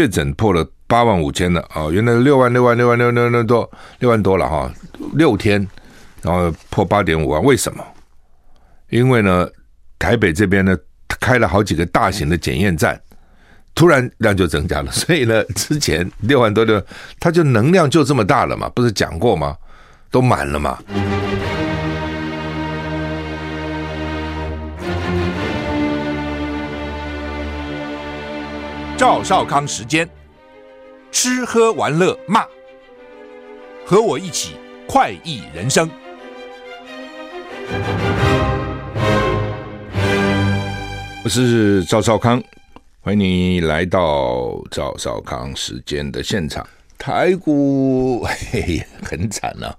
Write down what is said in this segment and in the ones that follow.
确诊破了八万五千了啊！原来六万六万六万六六六多六万多了哈，六天然后破八点五万，为什么？因为呢，台北这边呢开了好几个大型的检验站，突然量就增加了，所以呢，之前六万多的，它就能量就这么大了嘛，不是讲过吗？都满了嘛。赵少康时间，吃喝玩乐骂，和我一起快意人生。我是赵少康，欢迎你来到赵少康时间的现场。台股嘿嘿很惨啊，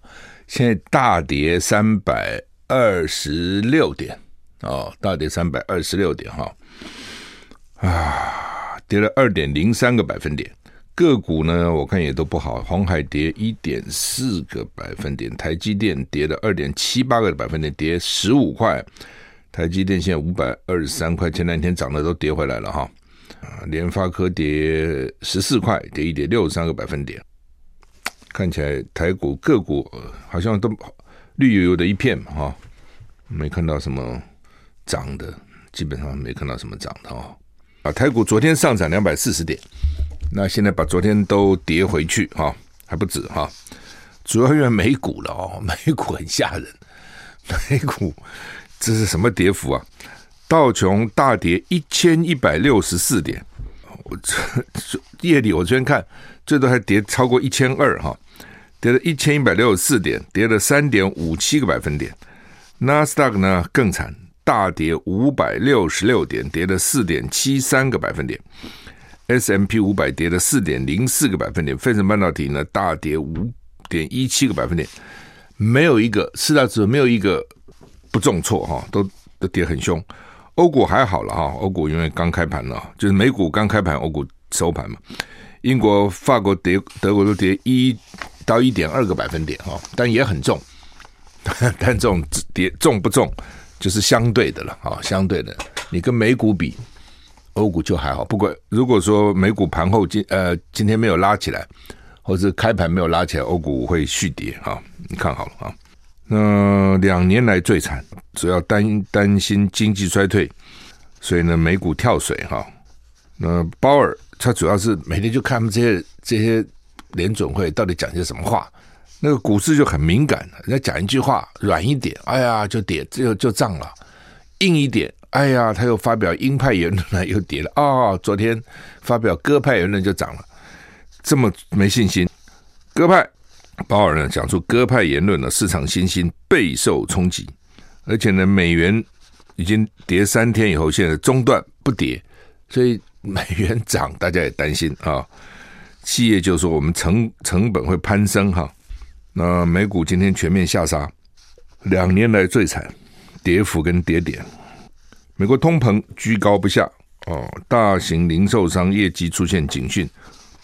现在大跌三百二十六点哦，大跌三百二十六点哈啊。跌了二点零三个百分点，个股呢，我看也都不好。鸿海跌一点四个百分点，台积电跌了二点七八个百分点，跌十五块。台积电现在五百二十三块，前两天涨的都跌回来了哈。啊，联发科跌十四块，跌一点六三个百分点。看起来台股个股好像都绿油油的一片哈，没看到什么涨的，基本上没看到什么涨的哦。啊，台股昨天上涨两百四十点，那现在把昨天都跌回去哈，还不止哈，主要因为美股了哦，美股很吓人，美股这是什么跌幅啊？道琼大跌一千一百六十四点，我这夜里我昨天看最多还跌超过一千二哈，跌了一千一百六十四点，跌了三点五七个百分点，纳斯达克呢更惨。大跌五百六十六点，跌了四点七三个百分点。；S M P 五百跌了四点零四个百分点。费城半导体呢大跌五点一七个百分点，没有一个四大指数没有一个不重挫哈，都都跌很凶。欧股还好了哈，欧股因为刚开盘了，就是美股刚开盘，欧股收盘嘛。英国、法国跌，德国都跌一到一点二个百分点哈，但也很重。但这种跌重不重？就是相对的了啊，相对的，你跟美股比，欧股就还好。不过如果说美股盘后今呃今天没有拉起来，或者开盘没有拉起来，欧股会续跌啊。你看好了啊。那两年来最惨，主要担担心经济衰退，所以呢美股跳水哈。那鲍尔他主要是每天就看他们这些这些联准会到底讲些什么话。那个股市就很敏感，人家讲一句话软一点，哎呀就跌，就就涨了；硬一点，哎呀他又发表鹰派言论了，又跌了。哦，昨天发表鸽派言论就涨了，这么没信心。鸽派鲍尔呢讲出鸽派言论呢，市场信心备受冲击，而且呢美元已经跌三天以后，现在中断不跌，所以美元涨，大家也担心啊。企业就说我们成成本会攀升哈。那美股今天全面下杀，两年来最惨，跌幅跟跌点。美国通膨居高不下哦，大型零售商业绩出现警讯，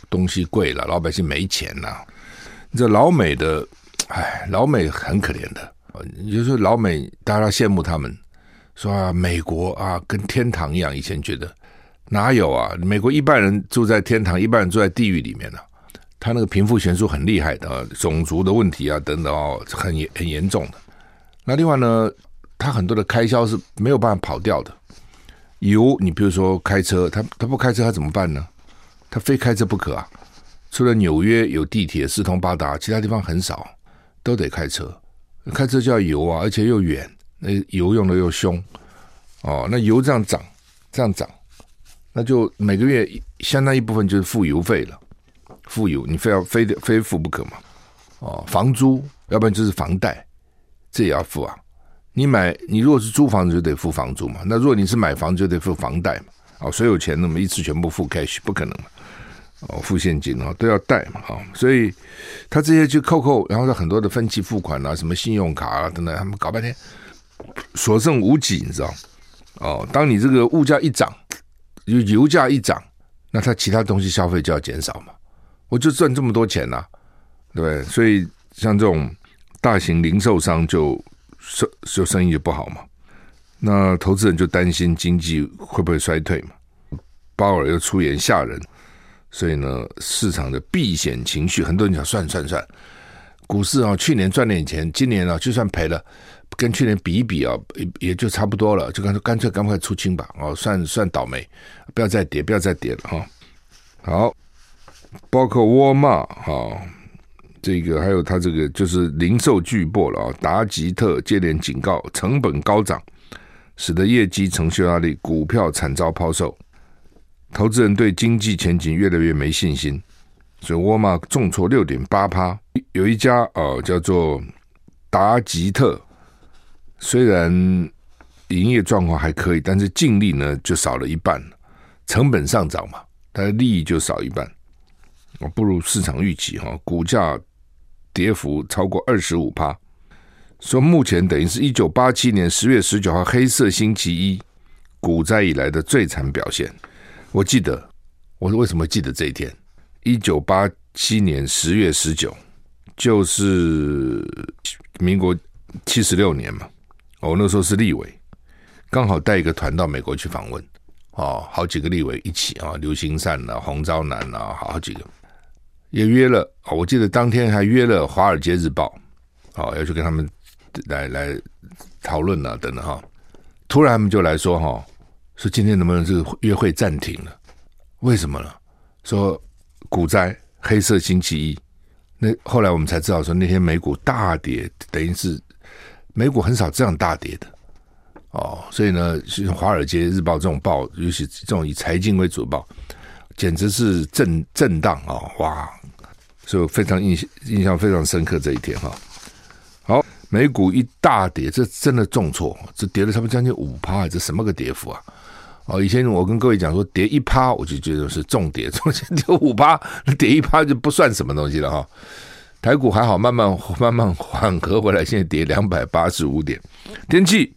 东西贵了，老百姓没钱了、这老美的，哎，老美很可怜的。你就说老美，大家羡慕他们，说啊，美国啊，跟天堂一样。以前觉得哪有啊？美国一半人住在天堂，一半人住在地狱里面呢、啊。他那个贫富悬殊很厉害的，种族的问题啊等等哦，很很严重的。那另外呢，他很多的开销是没有办法跑掉的。油，你比如说开车，他他不开车他怎么办呢？他非开车不可啊。除了纽约有地铁四通八达，其他地方很少，都得开车。开车就要油啊，而且又远，那油用的又凶。哦，那油这样涨，这样涨，那就每个月相当一部分就是付油费了。付油，你非要非得非付不可嘛？哦，房租，要不然就是房贷，这也要付啊。你买，你如果是租房子就得付房租嘛。那如果你是买房子就得付房贷嘛。哦，所有钱那么一次全部付 cash 不可能嘛。哦，付现金啊都要贷嘛。哦，所以他这些就扣扣，然后很多的分期付款啊，什么信用卡啊等等，他们搞半天所剩无几，你知道？哦，当你这个物价一涨，油油价一涨，那他其他东西消费就要减少嘛。我就赚这么多钱呐、对对？所以像这种大型零售商就生就生意就不好嘛。那投资人就担心经济会不会衰退嘛。鲍尔又出言吓人，所以呢，市场的避险情绪，很多人讲算算算，股市啊，去年赚点钱，今年啊，就算赔了，跟去年比一比啊，也也就差不多了，就干脆干脆赶快出清吧，哦，算算倒霉，不要再跌，不要再跌了哈。好，包括沃尔玛哈。这个还有它这个就是零售巨擘了啊，达吉特接连警告，成本高涨，使得业绩承受压力，股票惨遭抛售，投资人对经济前景越来越没信心，所以沃尔玛重挫六点八趴。有一家哦叫做达吉特，虽然营业状况还可以，但是净利呢就少了一半，成本上涨嘛，它的利益就少一半，不如市场预期哈，股价。跌幅超过二十五趴，说目前等于是一九八七年十月十九号黑色星期一股灾以来的最惨表现。我记得，我为什么记得这一天？一九八七年十月十九，就是民国七十六年嘛。我那时候是立委，刚好带一个团到美国去访问，哦，好几个立委一起啊，刘行善啊，洪昭南啊，好几个。也约了，我记得当天还约了《华尔街日报》，好要去跟他们来来讨论啊，等等哈。突然他们就来说哈，说今天能不能这个约会暂停了？为什么呢？说股灾黑色星期一。那后来我们才知道说那天美股大跌，等于是美股很少这样大跌的哦。所以呢，像《华尔街日报》这种报，尤其这种以财经为主报。简直是震震荡啊！哇，所以非常印象印象非常深刻这一天哈。好，美股一大跌，这真的重挫，这跌了差不多将近五趴，这什么个跌幅啊？哦，以前我跟各位讲说跌一趴，我就觉得是重跌，中间跌五趴，那跌一趴就不算什么东西了哈。台股还好，慢慢慢慢缓和回来，现在跌两百八十五点。天气，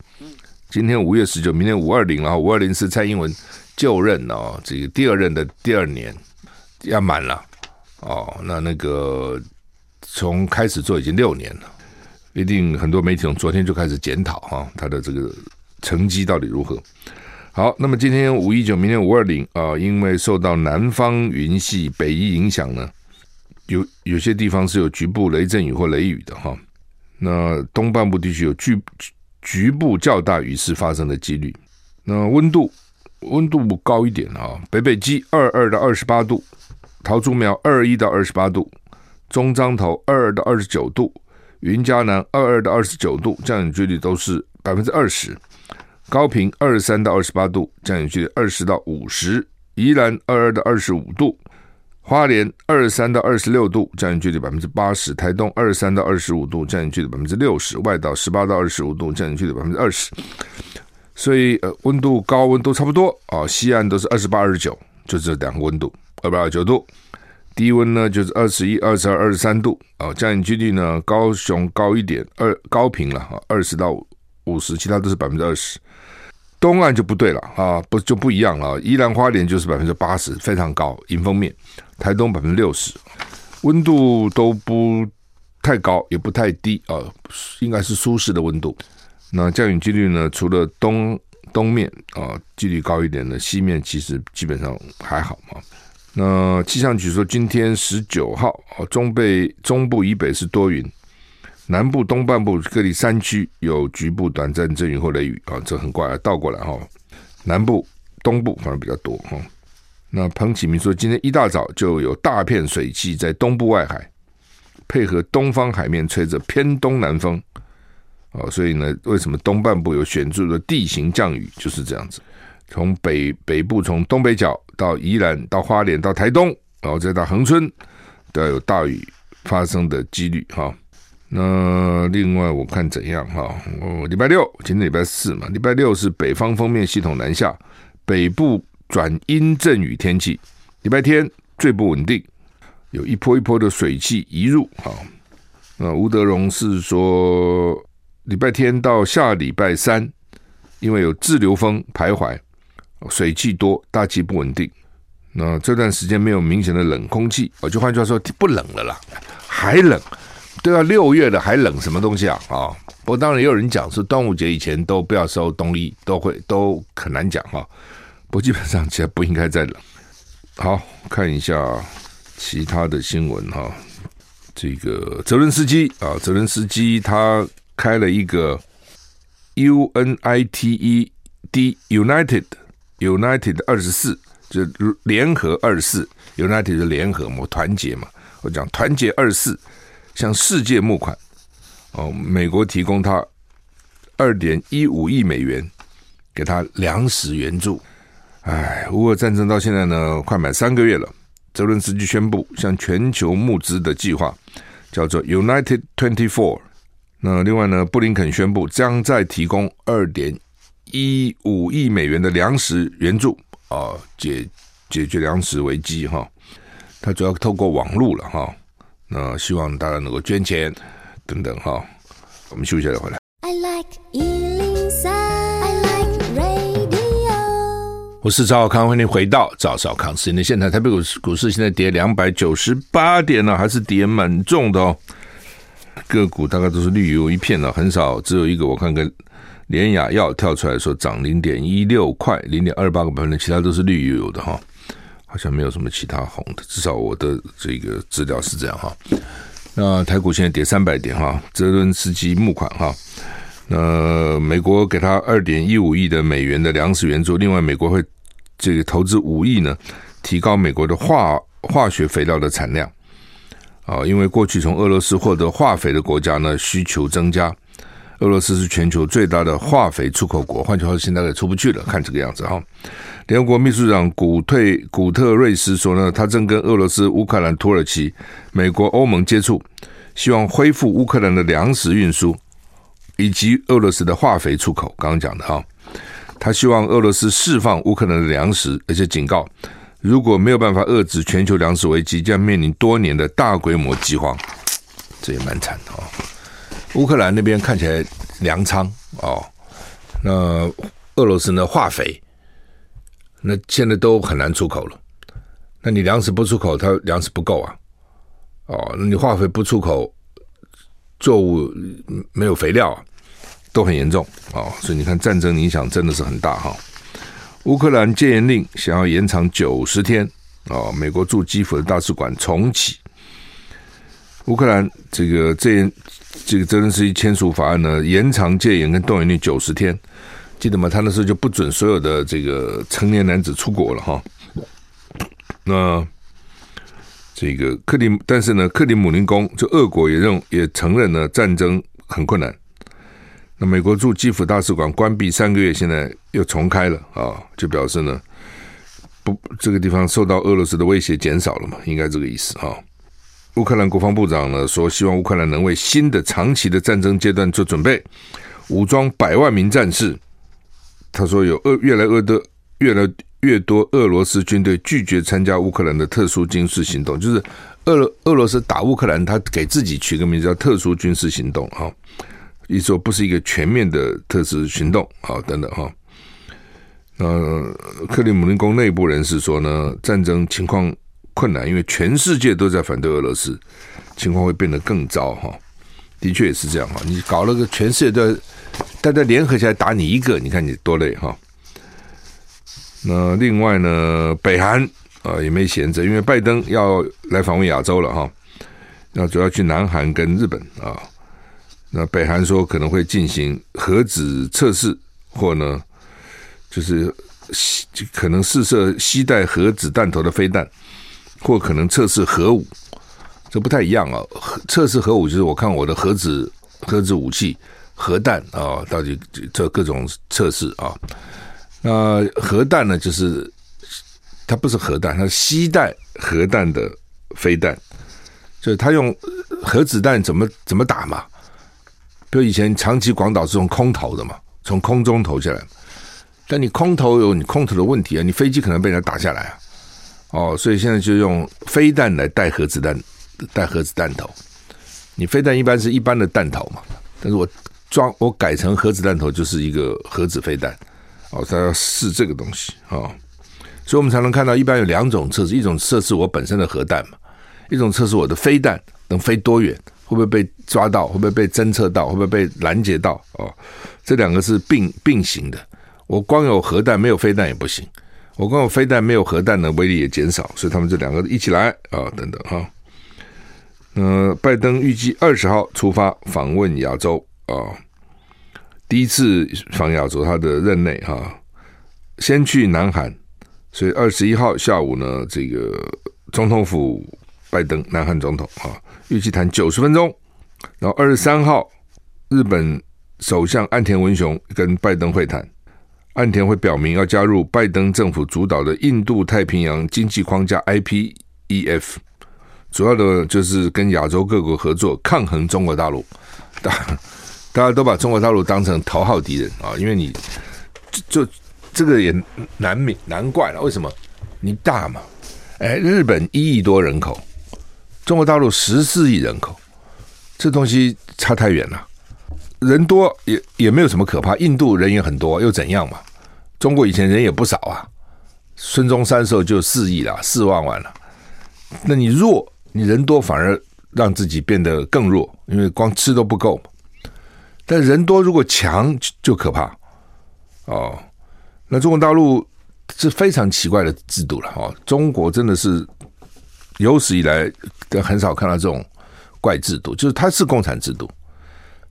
今天五月十九，明天五二零了，五二零是蔡英文。就任哦，这个第二任的第二年要满了哦。那那个从开始做已经六年了，一定很多媒体从昨天就开始检讨哈，他的这个成绩到底如何？好，那么今天五一九，明天五二零啊，因为受到南方云系北移影响呢，有有些地方是有局部雷阵雨或雷雨的哈。那东半部地区有局局部较大雨势发生的几率。那温度。温度高一点啊，北北基二二到二十八度，桃竹苗二一到二十八度，中彰投二二到二十九度，云嘉南二二到二十九度，降雨几率都是百分之二十。高屏二三到二十八度，降雨几率二十到五十。宜兰二二到二十五度，花莲二三到二十六度，降雨几率百分之八十。台东二三到二十五度，降雨几率百分之六十。外岛十八到二十五度，降雨几率百分之二十。所以呃，温度高温都差不多啊，西岸都是二十八、二十九，就这两个温度，二八二九度。低温呢就是二十一、二十二、二十三度啊。降雨几率呢，高雄高一点，二高频了哈，二十到五十，其他都是百分之二十。东岸就不对了啊，不就不一样了。宜兰花莲就是百分之八十，非常高，迎风面。台东百分之六十，温度都不太高，也不太低啊，应该是舒适的温度。那降雨几率呢？除了东东面啊，几率高一点的，西面其实基本上还好嘛。那气象局说，今天十九号啊，中北中部以北是多云，南部东半部各地山区有局部短暂阵雨或雷雨啊，这很怪，倒过来哈。南部东部反而比较多哈。那彭启明说，今天一大早就有大片水汽在东部外海，配合东方海面吹着偏东南风。哦，所以呢，为什么东半部有显著的地形降雨，就是这样子。从北北部，从东北角到宜兰，到花莲，到台东，然后再到恒春，都要有大雨发生的几率哈。那另外我看怎样哈？哦，礼拜六，今天礼拜四嘛，礼拜六是北方锋面系统南下，北部转阴阵雨天气。礼拜天最不稳定，有一波一波的水汽移入哈。那吴德荣是说。礼拜天到下礼拜三，因为有滞留风徘徊，水汽多，大气不稳定。那这段时间没有明显的冷空气，我就换句话说，不冷了啦，还冷，都要六月了，还冷什么东西啊？啊！不过当然也有人讲说，端午节以前都不要收冬衣，都会都很难讲哈。不过基本上其实不应该再冷。好，看一下其他的新闻哈。这个泽伦斯基啊，泽伦斯基他开了一个 UNITED United United 二十四，就联合二十四，United 是联合嘛，团结嘛。我讲团结二十四向世界募款哦，美国提供他二点一五亿美元给他粮食援助。哎，乌俄战争到现在呢，快满三个月了。泽伦斯基宣布向全球募资的计划叫做 United Twenty Four。那另外呢，布林肯宣布将再提供二点一五亿美元的粮食援助啊，解解决粮食危机哈。他主要透过网络了哈。那希望大家能够捐钱等等哈。我们休息一下再回来。I like 我是赵少康，欢迎回到赵少康时间的现场。台北股市股市现在跌两百九十八点了，还是跌蛮重的哦。个股大概都是绿油一片了，很少只有一个，我看跟联雅药跳出来说涨零点一六块，零点二八个百分点，其他都是绿油油的哈，好像没有什么其他红的，至少我的这个资料是这样哈。那台股现在跌三百点哈，泽伦斯基募款哈。呃，美国给他二点一五亿的美元的粮食援助，另外美国会这个投资五亿呢，提高美国的化化学肥料的产量啊，因为过去从俄罗斯获得化肥的国家呢，需求增加，俄罗斯是全球最大的化肥出口国，换句话说，现在也出不去了，看这个样子哈。联合国秘书长古退古特瑞斯说呢，他正跟俄罗斯、乌克兰、土耳其、美国、欧盟接触，希望恢复乌克兰的粮食运输。以及俄罗斯的化肥出口，刚刚讲的哈，他希望俄罗斯释放乌克兰的粮食，而且警告，如果没有办法遏制全球粮食危机，将面临多年的大规模饥荒，这也蛮惨的哦。乌克兰那边看起来粮仓哦，那俄罗斯呢化肥，那现在都很难出口了。那你粮食不出口，它粮食不够啊，哦，那你化肥不出口，作物没有肥料啊。都很严重啊，所以你看战争影响真的是很大哈。乌克兰戒严令想要延长九十天啊，美国驻基辅的大使馆重启。乌克兰这个这这个泽连斯基签署法案呢，延长戒严跟动员令九十天，记得吗？他那时候就不准所有的这个成年男子出国了哈。那这个克里，但是呢，克里姆林宫就俄国也认也承认呢，战争很困难。那美国驻基辅大使馆关闭三个月，现在又重开了啊，就表示呢，不，这个地方受到俄罗斯的威胁减少了嘛，应该这个意思啊。乌克兰国防部长呢说，希望乌克兰能为新的长期的战争阶段做准备，武装百万名战士。他说，有俄越来越多越来越多俄罗斯军队拒绝参加乌克兰的特殊军事行动，就是俄罗俄罗斯打乌克兰，他给自己取个名字叫特殊军事行动啊。一说不是一个全面的特殊行动啊，等等哈。呃，克里姆林宫内部人士说呢，战争情况困难，因为全世界都在反对俄罗斯，情况会变得更糟哈。的确也是这样哈，你搞了个全世界都大家联合起来打你一个，你看你多累哈。那另外呢，北韩啊也没闲着，因为拜登要来访问亚洲了哈，那主要去南韩跟日本啊。那北韩说可能会进行核子测试，或呢，就是可能试射携带核子弹头的飞弹，或可能测试核武，这不太一样啊。测试核武就是我看我的核子核子武器核弹啊，到底这各种测试啊。那核弹呢，就是它不是核弹，它是携带核弹的飞弹，就是它用核子弹怎么怎么打嘛。比如以前长崎、广岛是从空投的嘛，从空中投下来。但你空投有你空投的问题啊，你飞机可能被人家打下来啊。哦，所以现在就用飞弹来带核子弹，带核子弹头。你飞弹一般是一般的弹头嘛，但是我装我改成核子弹头就是一个核子飞弹。哦，他要试这个东西啊，哦，所以我们才能看到一般有两种测试，一种测试我本身的核弹嘛，一种测试我的飞弹能飞多远。会不会被抓到？会不会被侦测到？会不会被拦截到？哦，这两个是并并行的。我光有核弹没有飞弹也不行。我光有飞弹没有核弹的威力也减少，所以他们这两个一起来啊，等等哈。呃，拜登预计二十号出发访问亚洲啊，第一次访亚洲，他的任内哈，先去南韩，所以二十一号下午呢，这个总统府拜登南韩总统啊，预计谈九十分钟，然后二十三号日本首相岸田文雄跟拜登会谈，岸田会表明要加入拜登政府主导的印度太平洋经济框架 IPEF。主要的就是跟亚洲各国合作抗衡中国大陆，大大家都把中国大陆当成头号敌人啊！因为你就，就这个也难免难怪了，为什么？你大嘛？哎，日本一亿多人口，中国大陆十四亿人口，这东西差太远了。人多也也没有什么可怕，印度人也很多，又怎样嘛？中国以前人也不少啊，孙中山时候就四亿了，四万万了，那你弱？你人多反而让自己变得更弱，因为光吃都不够。但人多如果强就可怕哦。那中国大陆是非常奇怪的制度了哦。中国真的是有史以来很少看到这种怪制度，就是它是共产制度。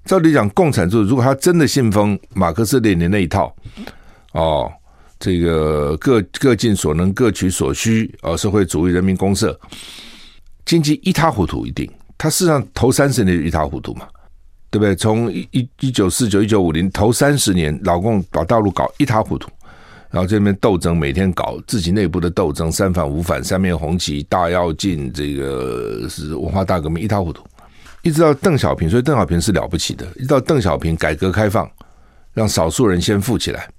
照理讲，共产制度如果他真的信奉马克思列宁那一套哦，这个各各尽所能，各取所需哦，社会主义人民公社。经济一塌糊涂，一定。他事实上头三十年就一塌糊涂嘛，对不对？从一一一九四九一九五零头三十年，老共把大陆搞一塌糊涂，然后这边斗争，每天搞自己内部的斗争，三反五反，三面红旗，大跃进，这个是文化大革命，一塌糊涂。一直到邓小平，所以邓小平是了不起的。一直到邓小平改革开放，让少数人先富起来，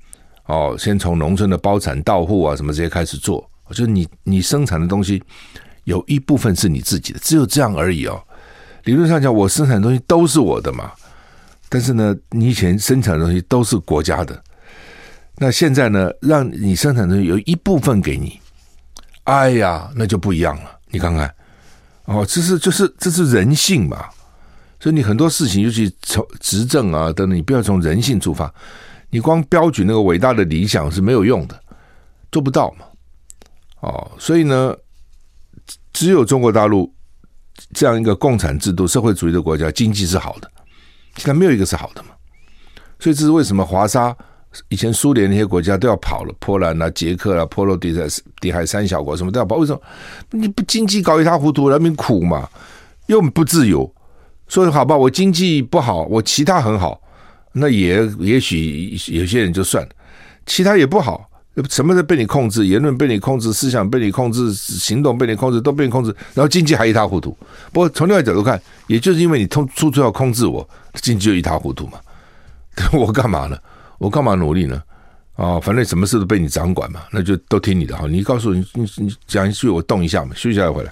哦，先从农村的包产到户啊，什么这些开始做，就是你你生产的东西。有一部分是你自己的，只有这样而已哦。理论上讲，我生产的东西都是我的嘛。但是呢，你以前生产的东西都是国家的。那现在呢，让你生产的有一部分给你，哎呀，那就不一样了。你看看，哦，这是就是这是人性嘛。所以你很多事情，尤其从执政啊等等，你不要从人性出发。你光标举那个伟大的理想是没有用的，做不到嘛。哦，所以呢。只有中国大陆这样一个共产制度、社会主义的国家，经济是好的，其他没有一个是好的嘛。所以这是为什么华沙以前苏联那些国家都要跑了，波兰啊、捷克啊、波罗的海海三小国什么都要跑。为什么？你不经济搞一塌糊涂，人民苦嘛，又不自由。所以好吧，我经济不好，我其他很好，那也也许有些人就算了，其他也不好。什么都被你控制，言论被你控制，思想被你控制，行动被你控制，都被你控制，然后经济还一塌糊涂。不过从另外角度看，也就是因为你通处处要控制我，经济就一塌糊涂嘛。我干嘛呢？我干嘛努力呢？啊、反正什么事都被你掌管嘛，那就都听你的哈。你告诉，你你你讲一句，我动一下嘛，休息一下再回来。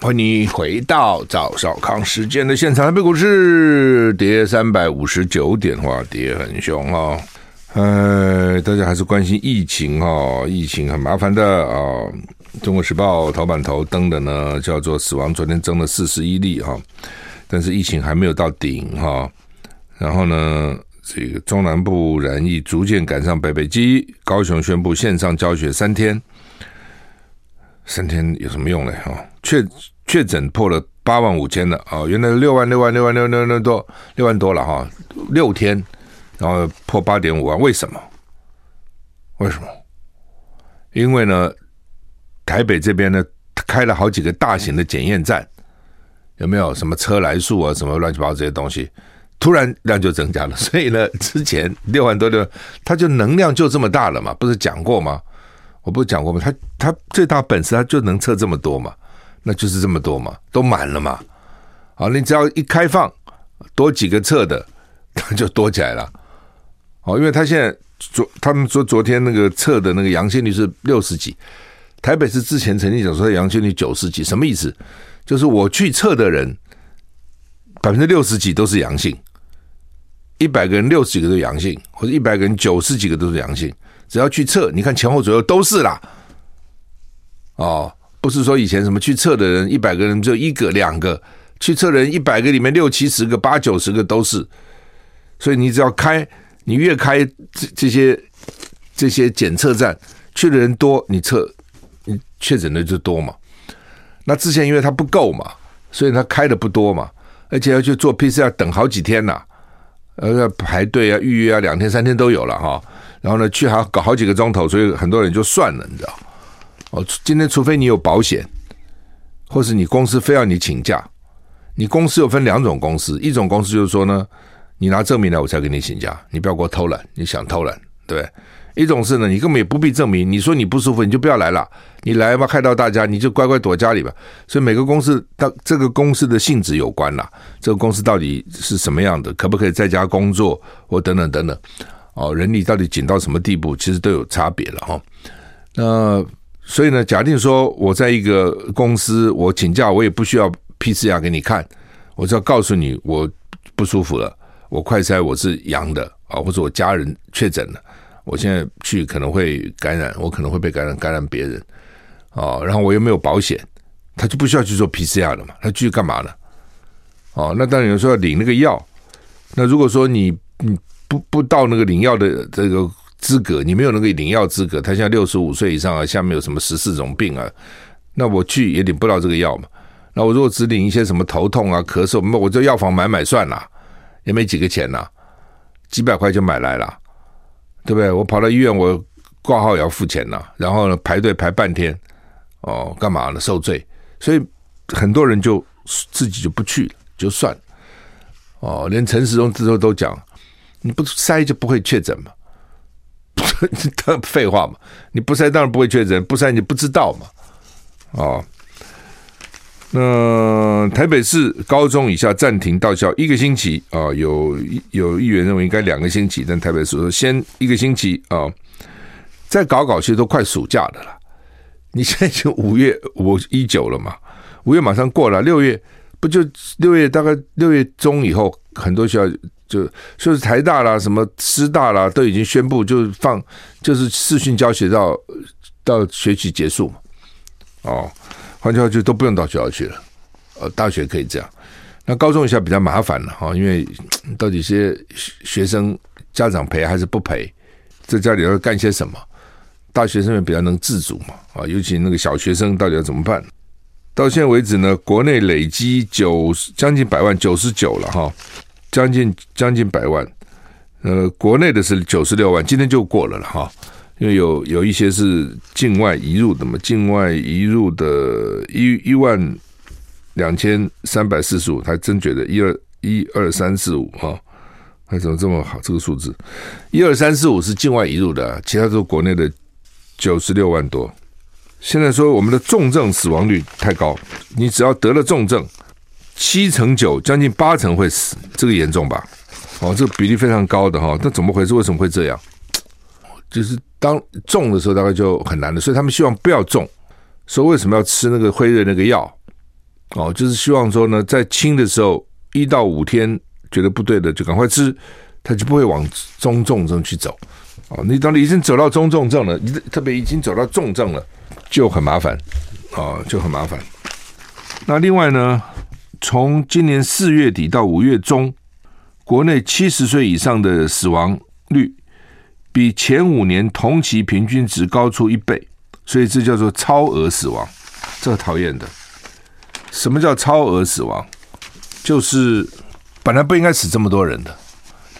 欢迎你回到赵少康时间的现场。台北股市跌三百五十九点，哇，跌很凶哈。呃，大家还是关心疫情哈，疫情很麻烦的啊。中国时报头版头登的呢，叫做死亡昨天增了四十一例哈，但是疫情还没有到顶哈。然后呢，这个中南部染疫逐渐赶上北北基，高雄宣布线上教学三天。三天有什么用呢？哈，确确诊破了八万五千了啊！原来六万六万六万六六六多六万多了哈，六天然后破八点五万，为什么？为什么？因为呢，台北这边呢开了好几个大型的检验站，有没有什么车来数啊？什么乱七八糟这些东西，突然量就增加了，所以呢，之前六万多六，它就能量就这么大了嘛？不是讲过吗？我不是讲过吗？它它最大本事，它就能测这么多嘛，那就是这么多嘛，都满了嘛。好，你只要一开放多几个测的，它就多起来了。哦，因为他现在昨他们说昨天那个测的那个阳性率是六十几，台北市之前曾经讲说阳性率九十几，什么意思？就是我去测的人百分之六十几都是阳性，一百个人六十几个都是阳性，或者一百个人九十几个都是阳性。只要去测，你看前后左右都是啦，哦，不是说以前什么去测的人一百个人只有一个两个，去测的人一百个里面六七十个八九十个都是，所以你只要开你越开这这些这些检测站，去的人多，你测你确诊的就多嘛。那之前因为它不够嘛，所以它开的不多嘛，而且要去做 PCR 等好几天呐、啊，呃要排队啊、预约啊，两天三天都有了哈。然后呢，去还要搞好几个钟头，所以很多人就算了，你知道？哦，今天除非你有保险，或是你公司非要你请假，你公司有分两种公司，一种公司就是说呢，你拿证明来我才给你请假，你不要给我偷懒，你想偷懒，对对？一种是呢，你根本也不必证明，你说你不舒服，你就不要来了，你来吧害到大家，你就乖乖躲家里吧。所以每个公司到这个公司的性质有关啦，这个公司到底是什么样的，可不可以在家工作，或等等等等。哦，人力到底紧到什么地步，其实都有差别了哈。那所以呢，假定说我在一个公司，我请假，我也不需要 PCR 给你看，我只要告诉你我不舒服了，我快筛我是阳的啊，或者我家人确诊了，我现在去可能会感染，我可能会被感染感染别人哦，然后我又没有保险，他就不需要去做 PCR 了嘛，他去干嘛呢？哦，那当然有时候要领那个药，那如果说你你。不不到那个领药的这个资格，你没有那个领药资格。他现在六十五岁以上啊，下面有什么十四种病啊？那我去也领不到这个药嘛。那我如果只领一些什么头痛啊、咳嗽，那我就药房买买算了，也没几个钱呐，几百块就买来了，对不对？我跑到医院，我挂号也要付钱呐，然后呢排队排半天，哦，干嘛呢？受罪。所以很多人就自己就不去了，就算了。哦，连陈时中之后都讲。你不筛就不会确诊嘛？他 废话嘛？你不筛当然不会确诊，不筛你不知道嘛？哦，那台北市高中以下暂停到校一个星期啊，有有议员认为应该两个星期，但台北市说先一个星期啊，再搞搞其实都快暑假的了。你现在已经五月五一九了嘛？五月马上过了，六月不就六月大概六月中以后，很多学校。就就是台大啦，什么师大啦，都已经宣布就放，就是视讯教学到到学期结束嘛。哦，换句话就都不用到学校去了。呃，大学可以这样，那高中一下比较麻烦了哈，因为到底些学生家长陪还是不陪，在家里要干些什么？大学生也比较能自主嘛。啊，尤其那个小学生到底要怎么办？到现在为止呢，国内累积九将近百万九十九了哈。将近将近百万，呃，国内的是九十六万，今天就过了了哈，因为有有一些是境外移入的嘛，境外移入的一一万两千三百四十五，还真觉得一二一二三四五哈，还怎么这么好这个数字？一二三四五是境外移入的，其他都是国内的九十六万多。现在说我们的重症死亡率太高，你只要得了重症。七成九，将近八成会死，这个严重吧？哦，这个比例非常高的哈。那怎么回事？为什么会这样？就是当重的时候，大概就很难了。所以他们希望不要重。说为什么要吃那个辉瑞那个药？哦，就是希望说呢，在轻的时候一到五天觉得不对的，就赶快吃，他就不会往中重症去走。哦，你当你已经走到中重症了，你特别已经走到重症了，就很麻烦。哦，就很麻烦。那另外呢？从今年四月底到五月中，国内七十岁以上的死亡率比前五年同期平均值高出一倍，所以这叫做超额死亡，这讨厌的。什么叫超额死亡？就是本来不应该死这么多人的。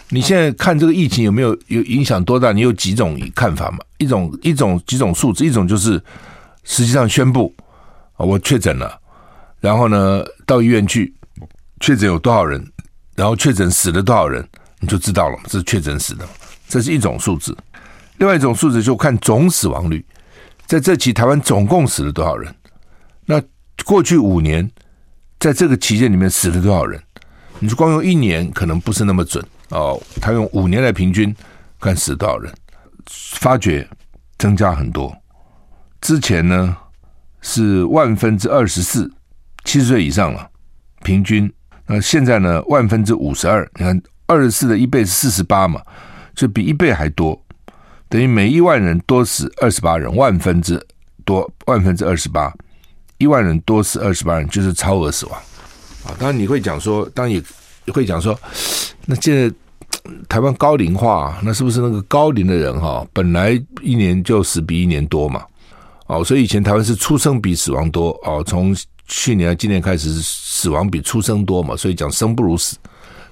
你现在看这个疫情有没有有影响多大？你有几种看法嘛？一种一种几种数字，一种就是实际上宣布啊，我确诊了。然后呢，到医院去确诊有多少人，然后确诊死了多少人，你就知道了，这是确诊死的，这是一种数字。另外一种数字就看总死亡率，在这期台湾总共死了多少人？那过去五年在这个期间里面死了多少人？你就光用一年可能不是那么准哦，他用五年来平均看死多少人，发觉增加很多。之前呢是万分之二十四。七十岁以上了，平均那现在呢？万分之五十二，你看二十四的一倍是四十八嘛，就比一倍还多，等于每一万人多死二十八人，万分之多万分之二十八，一万人多死二十八人，就是超额死亡啊！当然你会讲说，当然也会讲说，那现在台湾高龄化，那是不是那个高龄的人哈，本来一年就死比一年多嘛？哦，所以以前台湾是出生比死亡多哦，从去年今年开始死亡比出生多嘛，所以讲生不如死。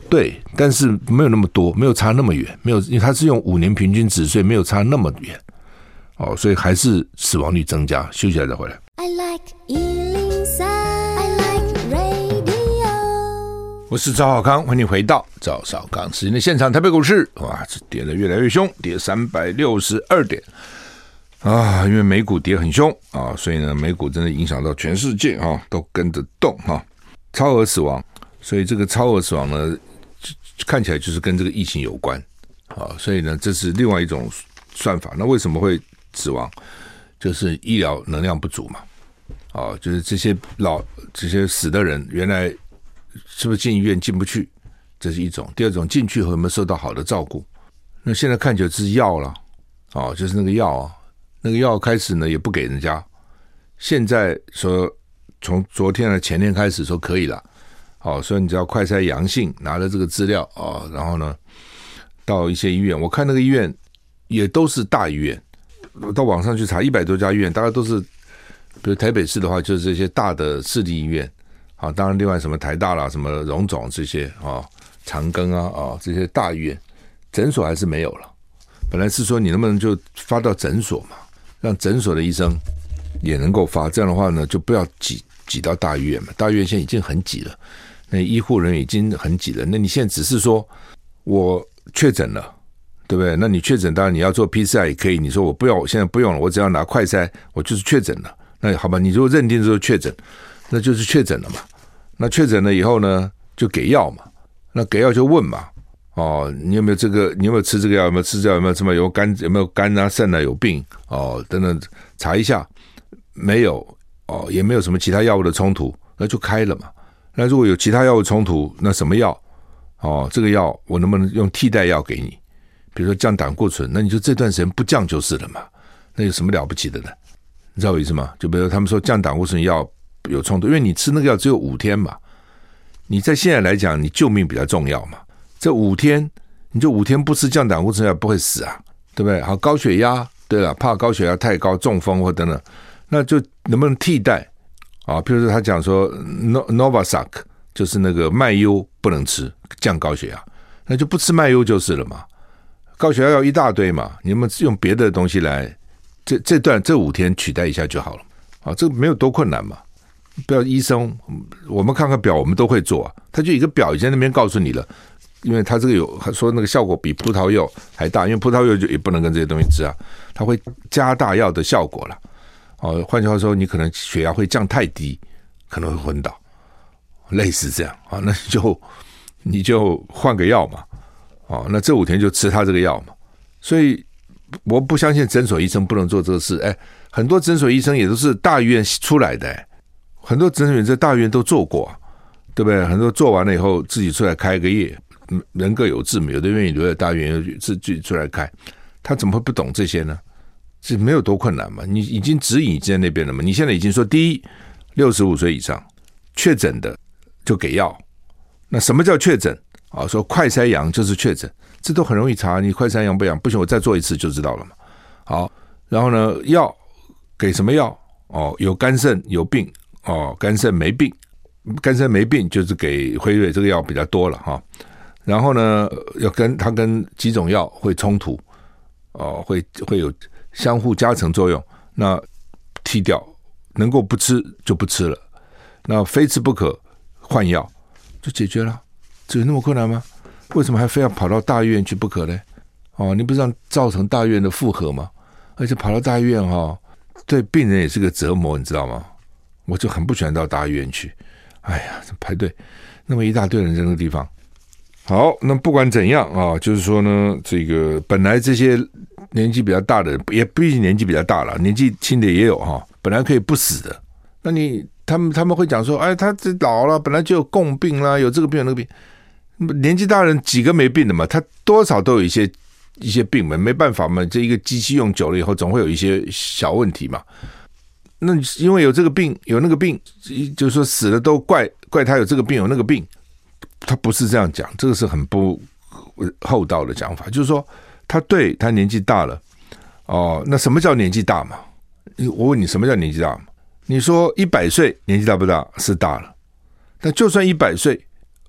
对，但是没有那么多，没有差那么远，没有，因为它是用五年平均值，所以没有差那么远。哦，所以还是死亡率增加。休息了再回来。I like 我是赵少康，欢迎回到赵少康时间的现场。台北股市哇，这跌的越来越凶，跌三百六十二点啊！因为美股跌很凶啊，所以呢，美股真的影响到全世界啊，都跟着动哈。超额死亡，所以这个超额死亡呢，看起来就是跟这个疫情有关啊。所以呢，这是另外一种算法。那为什么会死亡？就是医疗能量不足嘛。啊，就是这些老这些死的人原来。是不是进医院进不去？这是一种。第二种，进去后有没有受到好的照顾？那现在看起来是药了，哦，就是那个药啊，那个药开始呢也不给人家。现在说从昨天的前天开始说可以了，哦，所以你只要快筛阳性，拿了这个资料啊，然后呢到一些医院，我看那个医院也都是大医院，到网上去查一百多家医院，大概都是，比如台北市的话，就是这些大的市立医院。啊，当然，另外什么台大啦、什么荣总这些啊，长庚啊啊这些大医院，诊所还是没有了。本来是说你能不能就发到诊所嘛，让诊所的医生也能够发，这样的话呢，就不要挤挤到大医院嘛。大医院现在已经很挤了，那医护人员已经很挤了。那你现在只是说我确诊了，对不对？那你确诊，当然你要做 PCR 也可以。你说我不要，我现在不用了，我只要拿快筛，我就是确诊了。那好吧，你如果认定说确诊。那就是确诊了嘛，那确诊了以后呢，就给药嘛，那给药就问嘛，哦，你有没有这个？你有没有吃这个药？有没有吃这个？有没有什么有肝？有没有肝啊、肾啊有病？哦，等等，查一下，没有哦，也没有什么其他药物的冲突，那就开了嘛。那如果有其他药物冲突，那什么药？哦，这个药我能不能用替代药给你？比如说降胆固醇，那你就这段时间不降就是了嘛。那有什么了不起的呢？你知道我意思吗？就比如说他们说降胆固醇药。有冲突，因为你吃那个药只有五天嘛，你在现在来讲，你救命比较重要嘛。这五天，你就五天不吃降胆固醇药不会死啊，对不对？好，高血压，对了，怕高血压太高，中风或等等，那就能不能替代啊？譬如说他讲说，Novavax 就是那个麦优不能吃，降高血压，那就不吃麦优就是了嘛。高血压药一大堆嘛，你们用别的东西来，这这段这五天取代一下就好了啊，这个没有多困难嘛。不要医生，我们看看表，我们都会做啊。他就一个表已经在那边告诉你了，因为他这个有说那个效果比葡萄柚还大，因为葡萄柚就也不能跟这些东西吃啊，它会加大药的效果了。哦，换句话说，你可能血压会降太低，可能会昏倒，类似这样啊，那就你就换个药嘛。哦，那这五天就吃他这个药嘛。所以我不相信诊所医生不能做这个事。哎，很多诊所医生也都是大医院出来的，很多诊所在大医院都做过，对不对？很多做完了以后自己出来开个业，人各有志嘛，有的愿意留在大医院，自己出来开，他怎么会不懂这些呢？这没有多困难嘛，你已经指引在那边了嘛。你现在已经说，第一，六十五岁以上确诊的就给药。那什么叫确诊啊？说快筛阳就是确诊，这都很容易查。你快筛阳不阳？不行，我再做一次就知道了嘛。好，然后呢，药给什么药？哦，有肝肾有病。哦，肝肾没病，肝肾没病就是给辉瑞这个药比较多了哈。然后呢，要跟它跟几种药会冲突，哦，会会有相互加成作用。那踢掉，能够不吃就不吃了。那非吃不可，换药就解决了。这有那么困难吗？为什么还非要跑到大医院去不可呢？哦，你不是让造成大医院的负荷吗？而且跑到大医院哈，对病人也是个折磨，你知道吗？我就很不喜欢到大医院去，哎呀，排队那么一大堆人在那个地方。好，那不管怎样啊，就是说呢，这个本来这些年纪比较大的人，也毕竟年纪比较大了，年纪轻的也有哈，本来可以不死的。那你他们他们会讲说，哎，他这老了，本来就有共病啦，有这个病有那个病。年纪大人几个没病的嘛？他多少都有一些一些病嘛，没办法嘛，这一个机器用久了以后，总会有一些小问题嘛。那因为有这个病，有那个病，就是说死了都怪怪他有这个病有那个病，他不是这样讲，这个是很不厚道的讲法，就是说他对他年纪大了哦，那什么叫年纪大嘛？我问你，什么叫年纪大嘛？你说一百岁年纪大不大？是大了。但就算一百岁，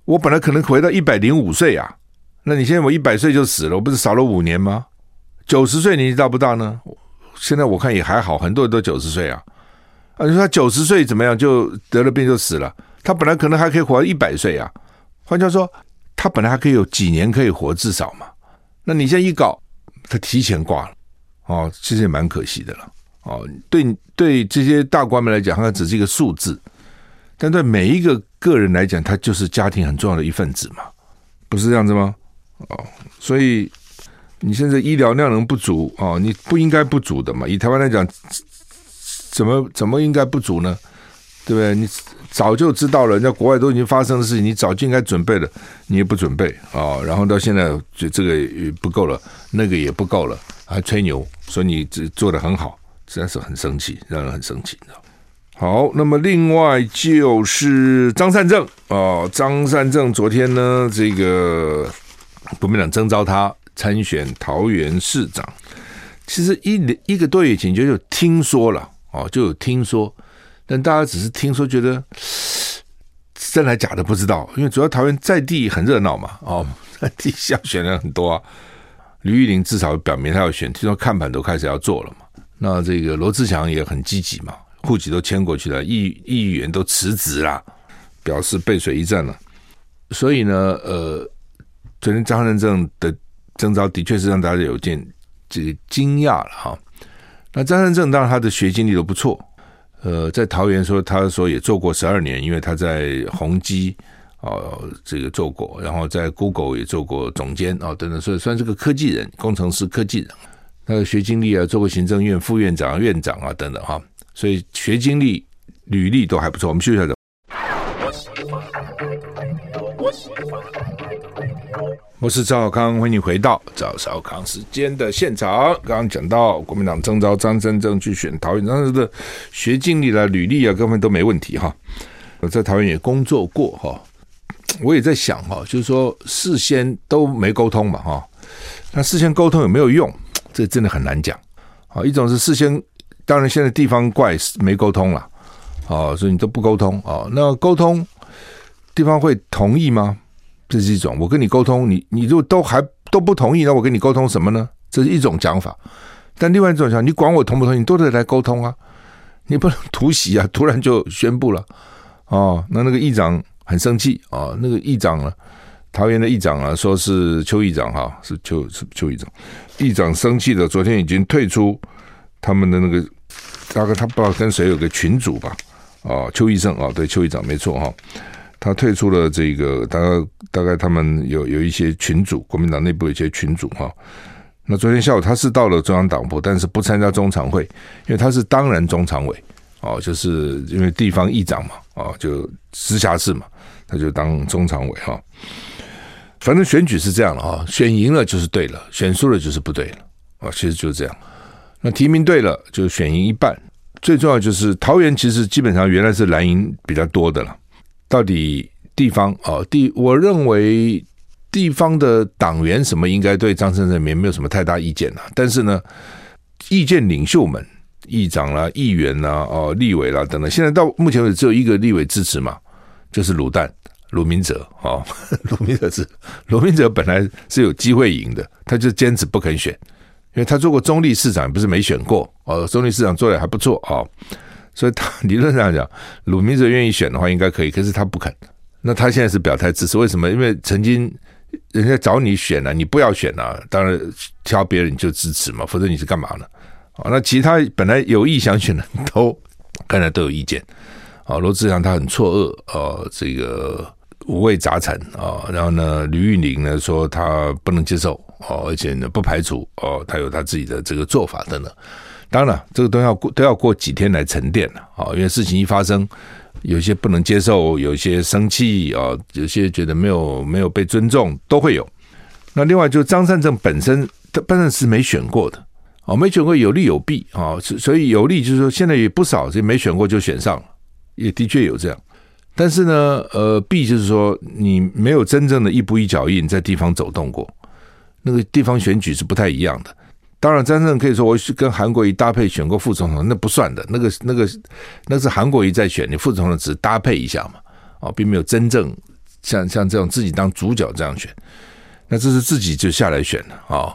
我本来可能回到一百零五岁啊。那你现在我一百岁就死了，我不是少了五年吗？九十岁年纪大不大呢？现在我看也还好，很多人都九十岁啊。啊，你说他九十岁怎么样？就得了病就死了。他本来可能还可以活到一百岁啊。换句话说，他本来还可以有几年可以活，至少嘛。那你现在一搞，他提前挂了，哦，其实也蛮可惜的了。哦，对对，这些大官们来讲，它只是一个数字，但对每一个个人来讲，他就是家庭很重要的一份子嘛，不是这样子吗？哦，所以你现在医疗量能不足哦，你不应该不足的嘛。以台湾来讲，怎么怎么应该不足呢？对不对？你早就知道了，人家国外都已经发生的事情，你早就应该准备了，你也不准备啊、哦，然后到现在就这个也不够了，那个也不够了，还吹牛说你这做得很好。实在是很生气，让人很生气。好，那么另外就是张善政哦，张善政昨天呢，这个国民党征召他参选桃园市长。其实一一个多月前就有听说了哦，就有听说，但大家只是听说，觉得 真的假的不知道，因为主要桃园在地很热闹嘛，哦，在地下选人很多啊。吕玉玲至少表明他要选，听说看板都开始要做了嘛。那这个罗志强也很积极嘛，户籍都迁过去了，议议员都辞职了，表示背水一战了。所以呢，呃，昨天张善政的征召的确是让大家有点这个惊讶了哈。那张善政当然他的学经历都不错，呃，在桃园说他说也做过十二年，因为他在宏基啊、这个做过，然后在 Google 也做过总监啊、哦、等等，所以算是个科技人，工程师、科技人。他的学经历啊，做过行政院副院长、院长啊等等哈，所以学经历、履历都还不错。我们休息一下，我是赵少康，欢迎你回到赵少康时间的现场。刚刚讲到国民党征召张善政去选桃园，当时的学经历啦、履历啊，各方面都没问题哈。我在桃园也工作过哈，我也在想哈，就是说事先都没沟通嘛哈，那事先沟通有没有用？这真的很难讲啊！一种是事先，当然现在地方怪没沟通了啊，所以你都不沟通啊。那沟通地方会同意吗？这是一种。我跟你沟通，你你如果都还都不同意，那我跟你沟通什么呢？这是一种讲法。但另外一种讲，你管我同不同意，你都得来沟通啊！你不能突袭啊，突然就宣布了哦。那那个议长很生气啊，那个议长呢？桃园的议长啊，说是邱议长哈，是邱是邱议长。议长生气的，昨天已经退出他们的那个，大概他不知道跟谁有个群组吧？啊，邱医生啊，对，邱议长没错哈，他退出了这个，大概大概他们有有一些群组，国民党内部有一些群组哈。那昨天下午他是到了中央党部，但是不参加中常会，因为他是当然中常委哦，就是因为地方议长嘛，啊，就直辖市嘛，他就当中常委哈。反正选举是这样了哈，选赢了就是对了，选输了就是不对了啊，其实就是这样。那提名对了，就选赢一半。最重要就是桃园其实基本上原来是蓝营比较多的了。到底地方啊，地，我认为地方的党员什么应该对张善政没没有什么太大意见了。但是呢，意见领袖们，议长啦、议员啦、哦、立委啦等等，现在到目前为止只有一个立委支持嘛，就是鲁蛋。鲁明哲啊，鲁明哲是鲁明哲本来是有机会赢的，他就坚持不肯选，因为他做过中立市长，不是没选过哦，中立市长做的还不错啊，所以他 理论上讲，鲁明哲愿意选的话应该可以，可是他不肯。那他现在是表态支持，为什么？因为曾经人家找你选了，你不要选了，当然挑别人就支持嘛，否则你是干嘛呢？啊，那其他本来有意想选的都刚才都有意见啊，罗志祥他很错愕啊，这个。五味杂陈啊，然后呢，吕玉玲呢说他不能接受哦，而且呢不排除哦，他有他自己的这个做法等等。当然了，这个都要过都要过几天来沉淀了啊，因为事情一发生，有些不能接受，有些生气啊，有些觉得没有没有被尊重，都会有。那另外就张善政本身，他本身是没选过的哦，没选过有利有弊啊，所以有利就是说现在也不少，这没选过就选上了，也的确有这样。但是呢，呃，弊就是说你没有真正的一步一脚印在地方走动过，那个地方选举是不太一样的。当然，张善政可以说我去跟韩国瑜搭配选过副总统，那不算的，那个那个那是韩国瑜在选，你副总统只搭配一下嘛，啊，并没有真正像像这种自己当主角这样选。那这是自己就下来选的啊，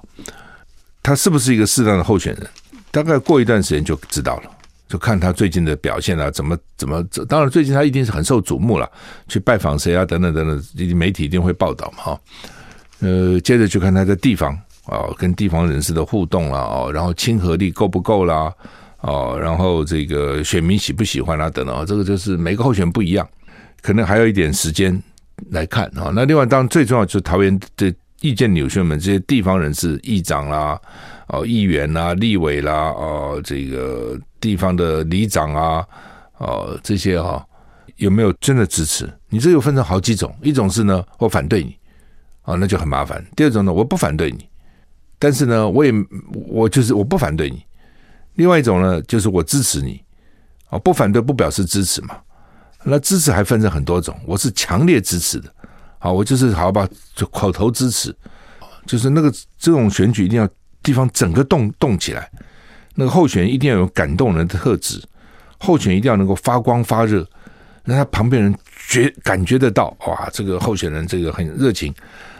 他是不是一个适当的候选人？大概过一段时间就知道了，就看他最近的表现啊，怎么怎么。当然，最近他一定是很受瞩目了，去拜访谁啊，等等等等，媒体一定会报道嘛，哈。呃，接着就看他在地方。啊，跟地方人士的互动啦，哦，然后亲和力够不够啦，哦，然后这个选民喜不喜欢啦，等等，这个就是每个候选人不一样，可能还有一点时间来看啊。那另外，当然最重要就是桃园的意见领袖们，这些地方人士、议长啦、哦，议员啦、立委啦、哦，这个地方的里长啊，哦，这些哈，有没有真的支持？你这又分成好几种，一种是呢，我反对你，啊，那就很麻烦；第二种呢，我不反对你。但是呢，我也我就是我不反对你。另外一种呢，就是我支持你。啊，不反对不表示支持嘛。那支持还分成很多种，我是强烈支持的。好，我就是好吧，就口头支持。就是那个这种选举一定要地方整个动动起来，那个候选人一定要有感动人的特质，候选人一定要能够发光发热，让他旁边人觉感觉得到，哇，这个候选人这个很热情。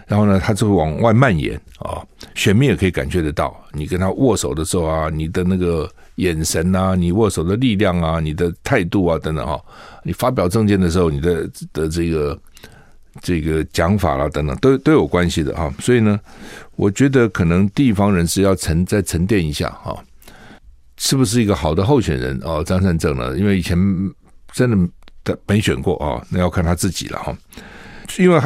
然后呢，他就会往外蔓延啊，选民也可以感觉得到，你跟他握手的时候啊，你的那个眼神啊，你握手的力量啊，你的态度啊等等哈，你发表政见的时候，你的的这个这个讲法啦等等，都都有关系的哈。所以呢，我觉得可能地方人士要沉再沉淀一下哈，是不是一个好的候选人哦？张善政呢？因为以前真的没选过啊，那要看他自己了哈。因为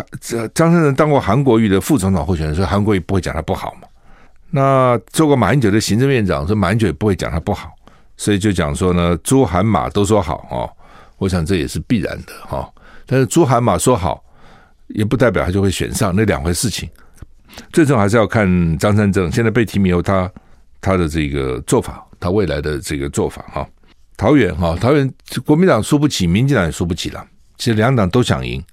张善政当过韩国瑜的副总统候选人，所以韩国瑜不会讲他不好嘛。那做过马英九的行政院长，所以马英九也不会讲他不好，所以就讲说呢，朱韩马都说好哦。我想这也是必然的哈。但是朱韩马说好，也不代表他就会选上，那两回事情。最终还是要看张善政现在被提名后，他他的这个做法，他未来的这个做法哈。桃园哈，桃园国民党输不起，民进党也输不起了。其实两党都想赢。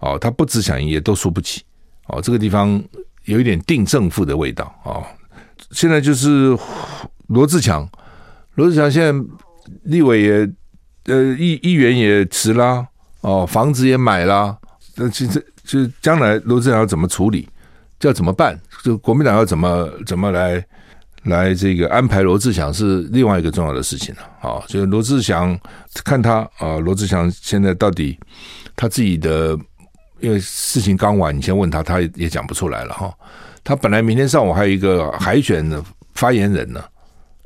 哦，他不只想赢，也都输不起。哦，这个地方有一点定胜负的味道。哦，现在就是罗志强，罗志强现在立委也呃议议员也辞啦，哦，房子也买啦。那其实就将来罗志强要怎么处理，要怎么办？就国民党要怎么怎么来来这个安排罗志祥是另外一个重要的事情了啊。哦，就罗志祥看他啊，罗志祥现在到底他自己的。因为事情刚完，你先问他，他也讲不出来了哈。他本来明天上午还有一个海选的发言人呢，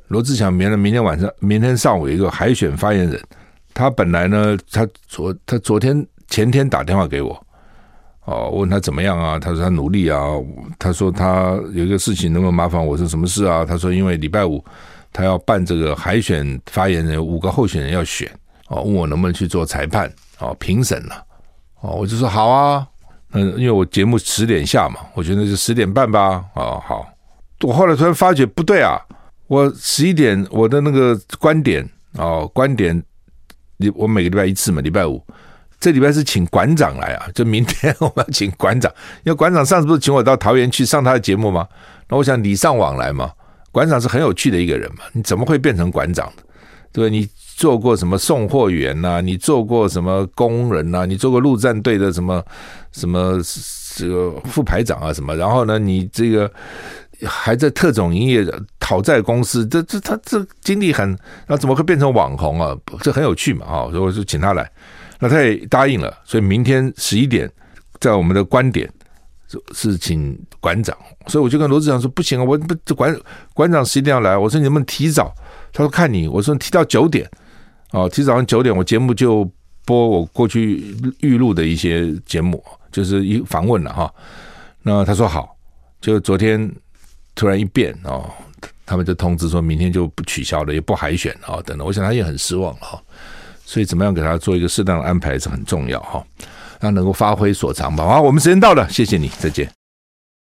罗志祥明天明天晚上、明天上午有一个海选发言人。他本来呢，他昨他昨天前天打电话给我，哦，问他怎么样啊？他说他努力啊。他说他有一个事情能不能麻烦我？说什么事啊？他说因为礼拜五他要办这个海选发言人，五个候选人要选，哦，问我能不能去做裁判，哦，评审了。哦，我就说好啊，嗯，因为我节目十点下嘛，我觉得就十点半吧。哦，好，我后来突然发觉不对啊，我十一点我的那个观点哦，观点，你我每个礼拜一次嘛，礼拜五，这礼拜是请馆长来啊，就明天我们要请馆长，因为馆长上次不是请我到桃园去上他的节目吗？那我想礼尚往来嘛，馆长是很有趣的一个人嘛，你怎么会变成馆长？对，你。做过什么送货员呐、你做过什么工人呐、你做过陆战队的什么什么这个副排长啊？什么？然后呢？你这个还在特种营业讨债公司，这这他这经历很，那怎么会变成网红啊？这很有趣嘛！啊，所以我就请他来，那他也答应了。所以明天十一点，在我们的观点是请馆长，所以我就跟罗志祥说不行啊，我不这馆馆长十一点要来，我说你能不能提早？他说看你，我说你提到九点。哦，提早上九点，我节目就播我过去预录的一些节目，就是一访问了哈。那他说好，就昨天突然一变哦，他们就通知说明天就不取消了，也不海选啊等等。我想他也很失望哈，所以怎么样给他做一个适当的安排是很重要哈，让能够发挥所长吧。好，我们时间到了，谢谢你，再见。